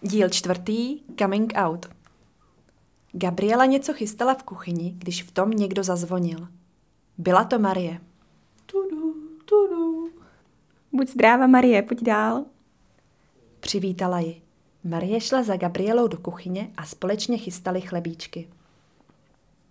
Díl čtvrtý, Coming Out. Gabriela něco chystala v kuchyni, když v tom někdo zazvonil. Byla to Marie. Tudu, tudu. Buď zdráva, Marie, pojď dál. Přivítala ji. Marie šla za Gabrielou do kuchyně a společně chystali chlebíčky.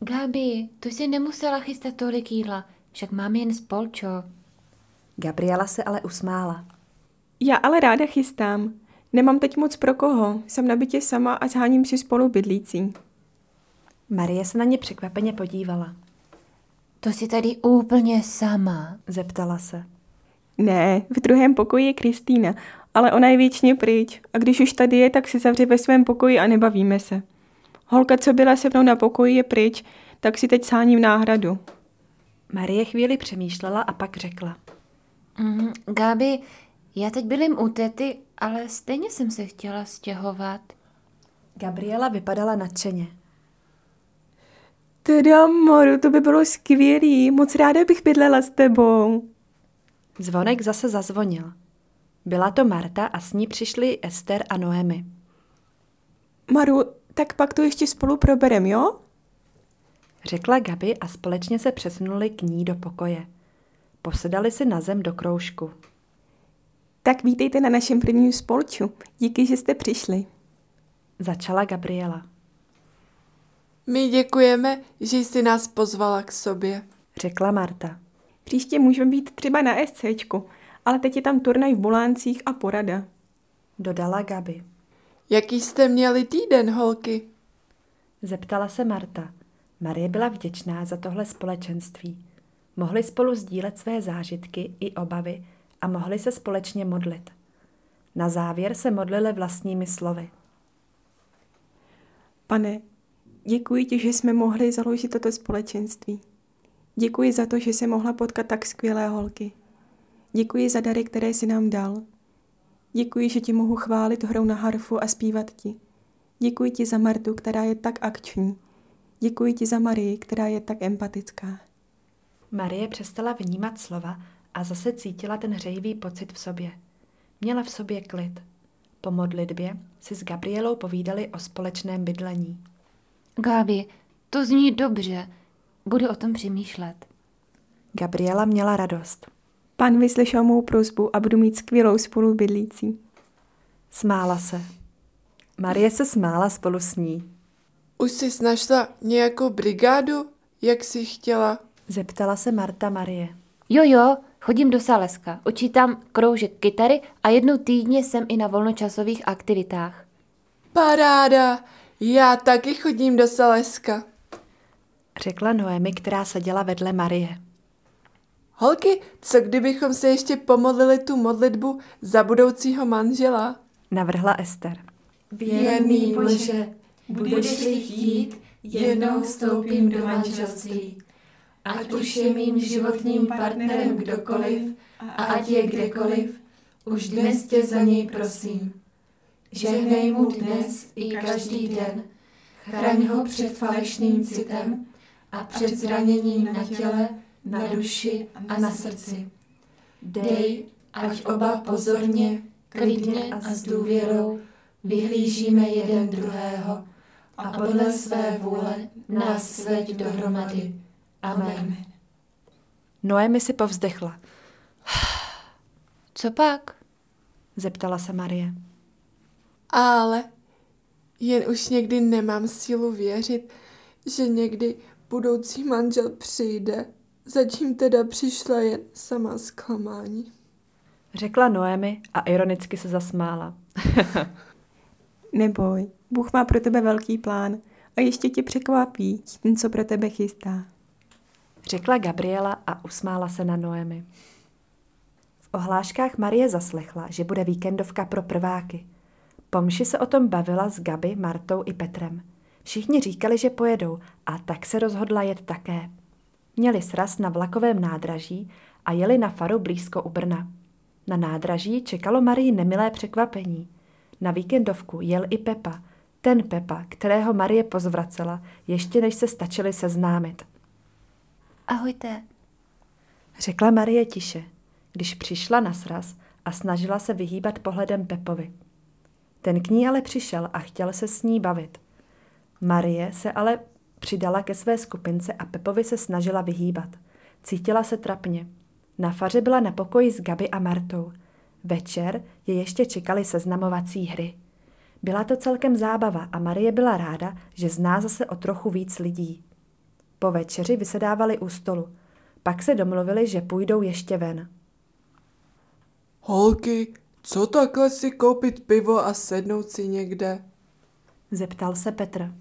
Gabi, tu si nemusela chystat tolik jídla, však mám jen spolčo. Gabriela se ale usmála. Já ale ráda chystám. Nemám teď moc pro koho. Jsem na bytě sama a zháním si spolu bydlící. Marie se na ně překvapeně podívala. To jsi tady úplně sama. Zeptala se. Ne, v druhém pokoji je Kristýna, ale ona je věčně pryč a když už tady je, tak si zavře ve svém pokoji a nebavíme se. Holka, co byla se mnou na pokoji, je pryč, tak si teď sáním náhradu. Marie chvíli přemýšlela a pak řekla. Mm, Gabi, já teď bylím u tety, ale stejně jsem se chtěla stěhovat. Gabriela vypadala nadšeně. Teda, Moru, to by bylo skvělý. Moc ráda bych bydlela s tebou. Zvonek zase zazvonil. Byla to Marta a s ní přišli Ester a Noemi. Maru, tak pak to ještě spolu proberem, jo? Řekla Gabi a společně se přesunuli k ní do pokoje. Posedali si na zem do kroužku. Tak vítejte na našem prvním spolču. Díky, že jste přišli. Začala Gabriela. My děkujeme, že jsi nás pozvala k sobě. Řekla Marta. Příště můžeme být třeba na SCčku, ale teď je tam turnaj v Boláncích a porada. Dodala Gabi. Jaký jste měli týden, holky? Zeptala se Marta. Marie byla vděčná za tohle společenství. Mohli spolu sdílet své zážitky i obavy a mohli se společně modlit. Na závěr se modlili vlastními slovy. Pane, děkuji ti, že jsme mohli založit toto společenství. Děkuji za to, že se mohla potkat tak skvělé holky. Děkuji za dary, které jsi nám dal. Děkuji, že ti mohu chválit hrou na harfu a zpívat ti. Děkuji ti za Martu, která je tak akční. Děkuji ti za Marii, která je tak empatická. Marie přestala vnímat slova a zase cítila ten hřejivý pocit v sobě. Měla v sobě klid. Po modlitbě si s Gabrielou povídali o společném bydlení. Gabi, to zní dobře. Budu o tom přemýšlet. Gabriela měla radost. Pan vyslyšel mou prozbu a budu mít skvělou spolubydlící. Smála se. Marie se smála spolu s ní. Už jsi našla nějakou brigádu, jak jsi chtěla? Zeptala se Marta Marie. Jo, jo, chodím do Saleska. Učítám kroužek kytary a jednou týdně jsem i na volnočasových aktivitách. Paráda, já taky chodím do Saleska. Řekla Noemi, která seděla vedle Marie. Holky, co kdybychom se ještě pomodlili tu modlitbu za budoucího manžela? Navrhla Ester. Věrný Bože, budeš-li chtít, jednou vstoupím do manželství. Ať už je mým životním partnerem kdokoliv a ať je kdekoliv, už dnes tě za něj prosím. Žehnej mu dnes i každý den, chraň ho před falešným citem a před zraněním na těle, na duši a na srdci. Dej, ať oba pozorně, klidně a s důvěrou vyhlížíme jeden druhého a podle své vůle nás sveď dohromady. Amen. Noemi si povzdechla. Co pak? Zeptala se Marie. Ale jen už někdy nemám sílu věřit, že někdy budoucí manžel přijde. Zatím teda přišla jen sama zklamání. Řekla Noemi a ironicky se zasmála. Neboj, Bůh má pro tebe velký plán a ještě tě překvapí tím, co pro tebe chystá. Řekla Gabriela a usmála se na Noemi. V ohláškách Marie zaslechla, že bude víkendovka pro prváky. Po mši se o tom bavila s Gabi, Martou i Petrem. Všichni říkali, že pojedou a tak se rozhodla jet také. Měli sraz na vlakovém nádraží a jeli na faru blízko u Brna. Na nádraží čekalo Marii nemilé překvapení. Na víkendovku jel i Pepa, ten Pepa, kterého Marie pozvracela, ještě než se stačili seznámit. Ahojte. Řekla Marie tiše, když přišla na sraz a snažila se vyhýbat pohledem Pepovi. Ten k ní ale přišel a chtěl se s ní bavit. Marie se ale přidala ke své skupince a Pepovi se snažila vyhýbat. Cítila se trapně. Na faře byla na pokoji s Gaby a Martou. Večer je ještě čekali seznamovací hry. Byla to celkem zábava a Marie byla ráda, že zná zase o trochu víc lidí. Po večeři vysedávali u stolu. Pak se domluvili, že půjdou ještě ven. Holky, co takhle si koupit pivo a sednout si někde? Zeptal se Petr.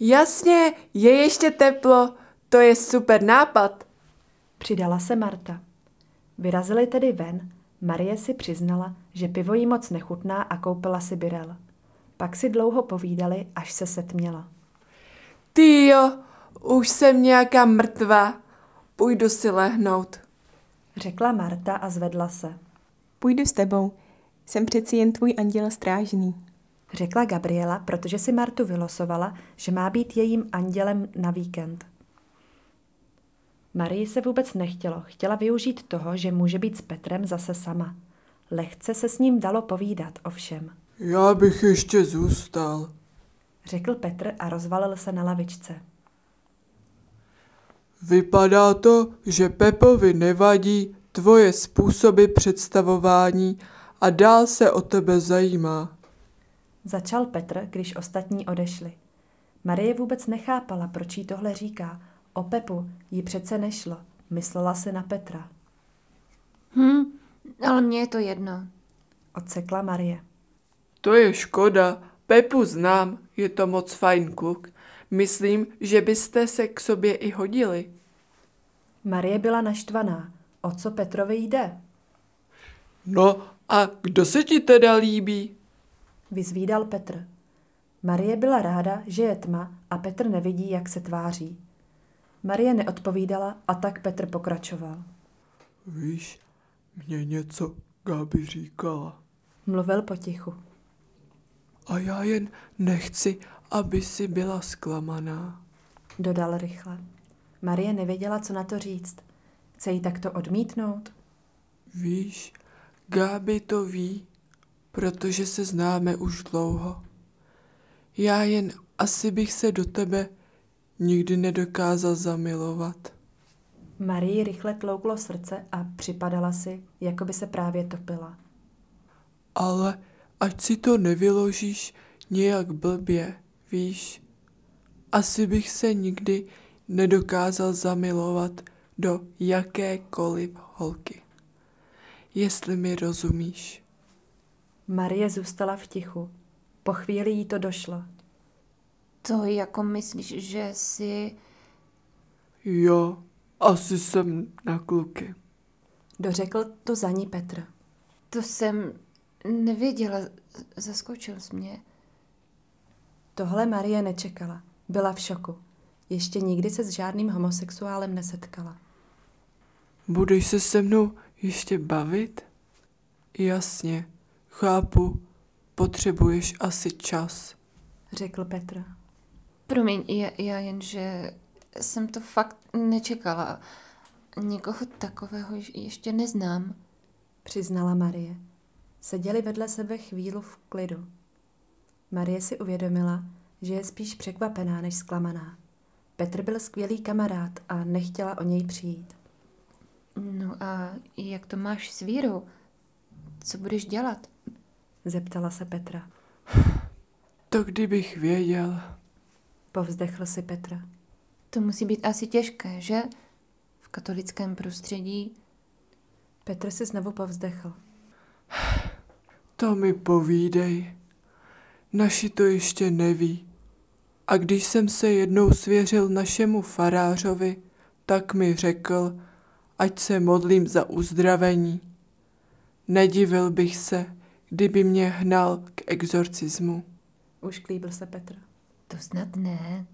Jasně, je ještě teplo, to je super nápad. Přidala se Marta. Vyrazili tedy ven. Marie si přiznala, že pivo jí moc nechutná a koupila si birel. Pak si dlouho povídali, až se setměla. Ty jo, už jsem nějaká mrtvá. Půjdu si lehnout. Řekla Marta a zvedla se. Půjdu s tebou. Jsem přeci jen tvůj anděl strážný. Řekla Gabriela, protože si Martu vylosovala, že má být jejím andělem na víkend. Marii se vůbec nechtělo. Chtěla využít toho, že může být s Petrem zase sama. Lehce se s ním dalo povídat, ovšem. Já bych ještě zůstal. Řekl Petr a rozvalil se na lavičce. Vypadá to, že Pepovi nevadí tvoje způsoby představování a dál se o tebe zajímá. Začal Petr, když ostatní odešli. Marie vůbec nechápala, proč jí tohle říká. O Pepu jí přece nešlo. Myslela si na Petra. Hm, ale mně je to jedno. Odsekla Marie. To je škoda. Pepu znám, je to moc fajn kluk. Myslím, že byste se k sobě i hodili. Marie byla naštvaná. O co Petrovi jde? No a kdo se ti teda líbí? Vyzvídal Petr. Marie byla ráda, že je tma a Petr nevidí, jak se tváří. Marie neodpovídala a tak Petr pokračoval. Víš, mě něco Gabi říkala. Mluvil potichu. A já jen nechci, aby si byla zklamaná. Dodal rychle. Marie nevěděla, co na to říct. Chce jí takto odmítnout? Víš, Gáby to ví, protože se známe už dlouho. Já jen asi bych se do tebe nikdy nedokázal zamilovat. Marii rychle tlouklo srdce a připadala si, jako by se právě topila. Ale ať si to nevyložíš nějak blbě, víš. Asi bych se nikdy nedokázal zamilovat do jakékoliv holky. Jestli mi rozumíš. Marie zůstala v tichu. Po chvíli jí to došlo. To jako myslíš, že si... Jo, asi jsem na kluky. Dořekl to za ní Petr. To jsem nevěděla, zaskočil jsi mě. Tohle Marie nečekala. Byla v šoku. Ještě nikdy se s žádným homosexuálem nesetkala. Budeš se se mnou ještě bavit? Jasně, chápu, potřebuješ asi čas. Řekl Petr. Promiň, já, já jen, že jsem to fakt nečekala. Nikoho takového ještě neznám. Přiznala Marie. Seděli vedle sebe chvíli v klidu. Marie si uvědomila, že je spíš překvapená než zklamaná. Petr byl skvělý kamarád a nechtěla o něj přijít. No a jak to máš s vírou? Co budeš dělat? Zeptala se Petra. To kdybych věděl. Povzdechl si Petr. To musí být asi těžké, že? V katolickém prostředí. Petr si znovu povzdechl. To mi povídej. Naši to ještě neví. A když jsem se jednou svěřil našemu farářovi, tak mi řekl, ať se modlím za uzdravení. Nedivil bych se, kdyby mě hnal k exorcismu. Už klíbil se Petr. To snad ne.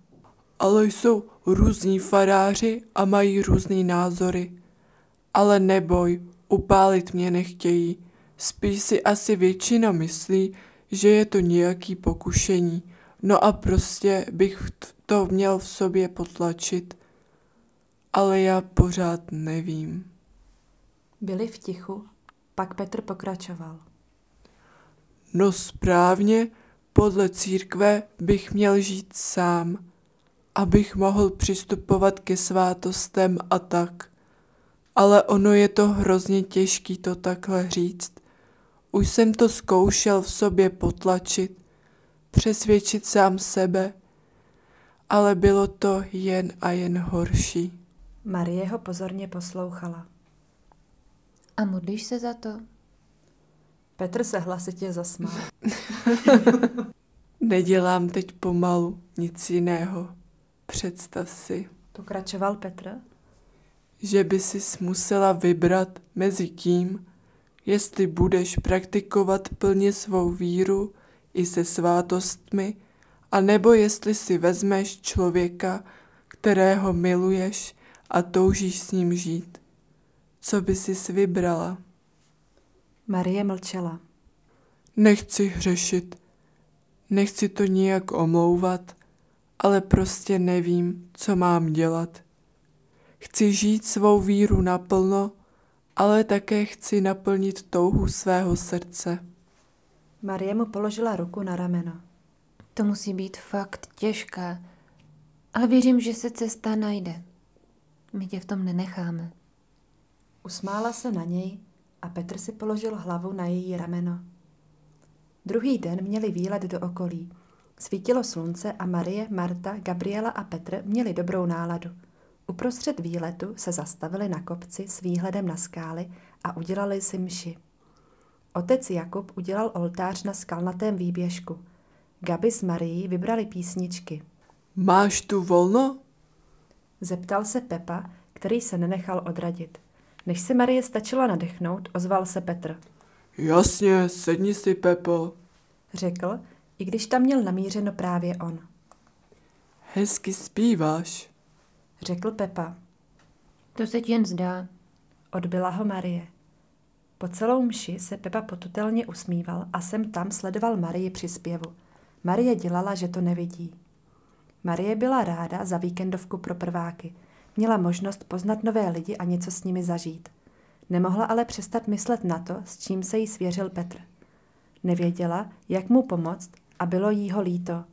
Ale jsou různí faráři a mají různý názory. Ale neboj, upálit mě nechtějí. Spíš si asi většina myslí, že je to nějaký pokušení. No a prostě bych to měl v sobě potlačit. Ale já pořád nevím. Byli v tichu, pak Petr pokračoval. No správně, podle církve bych měl žít sám, abych mohl přistupovat ke svátostem a tak. Ale ono je to hrozně těžký to takhle říct. Už jsem to zkoušel v sobě potlačit, přesvědčit sám sebe, ale bylo to jen a jen horší. Marie ho pozorně poslouchala. A modlíš se za to? Petr se hlasitě zasmál. Nedělám teď pomalu nic jiného. Představ si, Pokračoval Petr. že by si musela vybrat mezi tím, jestli budeš praktikovat plně svou víru i se svátostmi, a nebo jestli si vezmeš člověka, kterého miluješ a toužíš s ním žít. Co by si vybrala? Marie mlčela. Nechci hřešit, nechci to nijak omlouvat, ale prostě nevím, co mám dělat. Chci žít svou víru naplno, ale také chci naplnit touhu svého srdce. Marie mu položila ruku na rameno. To musí být fakt těžké. Ale věřím, že se cesta najde. My tě v tom nenecháme. Usmála se na něj a Petr si položil hlavu na její rameno. Druhý den měli výlet do okolí. Svítilo slunce a Marie, Marta, Gabriela a Petr měli dobrou náladu. Uprostřed výletu se zastavili na kopci s výhledem na skály a udělali si mši. Otec Jakub udělal oltář na skalnatém výběžku. Gabi s Marií vybrali písničky. Máš tu volno? Zeptal se Pepa, který se nenechal odradit. Než se Marie stačila nadechnout, ozval se Petr. Jasně, sedni si, Pepo. Řekl, i když tam měl namířeno právě on. Hezky zpíváš. Řekl Pepa. To se ti jen zdá. Odbyla ho Marie. Po celou mši se Pepa potutelně usmíval a sem tam sledoval Marii při zpěvu. Marie dělala, že to nevidí. Marie byla ráda za víkendovku pro prváky. Měla možnost poznat nové lidi a něco s nimi zažít. Nemohla ale přestat myslet na to, s čím se jí svěřil Petr. Nevěděla, jak mu pomoct a bylo jí ho líto.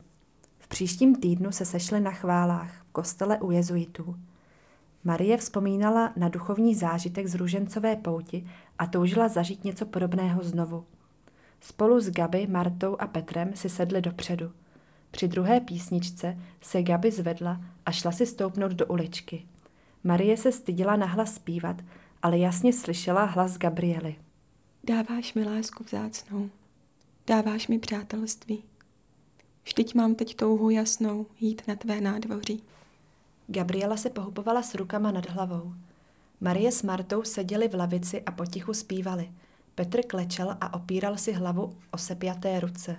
V příštím týdnu se sešli na chválách v kostele u jezuitů. Marie vzpomínala na duchovní zážitek z Ružencové pouti a toužila zažít něco podobného znovu. Spolu s Gaby, Martou a Petrem si sedli dopředu. Při druhé písničce se Gaby zvedla a šla si stoupnout do uličky. Marie se styděla nahlas zpívat, ale jasně slyšela hlas Gabriely. Dáváš mi lásku vzácnou. Dáváš mi přátelství. Vždyť mám teď touhu jasnou jít na tvé nádvoří. Gabriela se pohupovala s rukama nad hlavou. Marie s Martou seděli v lavici a potichu zpívali. Petr klečel a opíral si hlavu o sepjaté ruce.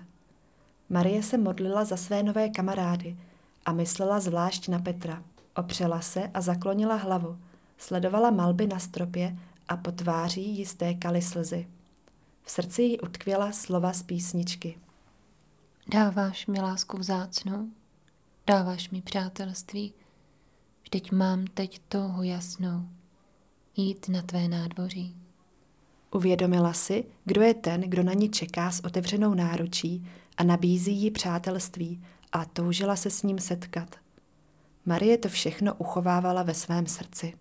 Marie se modlila za své nové kamarády a myslela zvlášť na Petra. Opřela se a zaklonila hlavu. Sledovala malby na stropě a po tváří jí stékaly slzy. V srdci jí utkvěla slova z písničky. Dáváš mi lásku vzácnou, dáváš mi přátelství, vždyť mám teď touhu jasnou, jít na tvé nádvoří. Uvědomila si, kdo je ten, kdo na ní čeká s otevřenou náručí a nabízí jí přátelství a toužila se s ním setkat. Marie to všechno uchovávala ve svém srdci.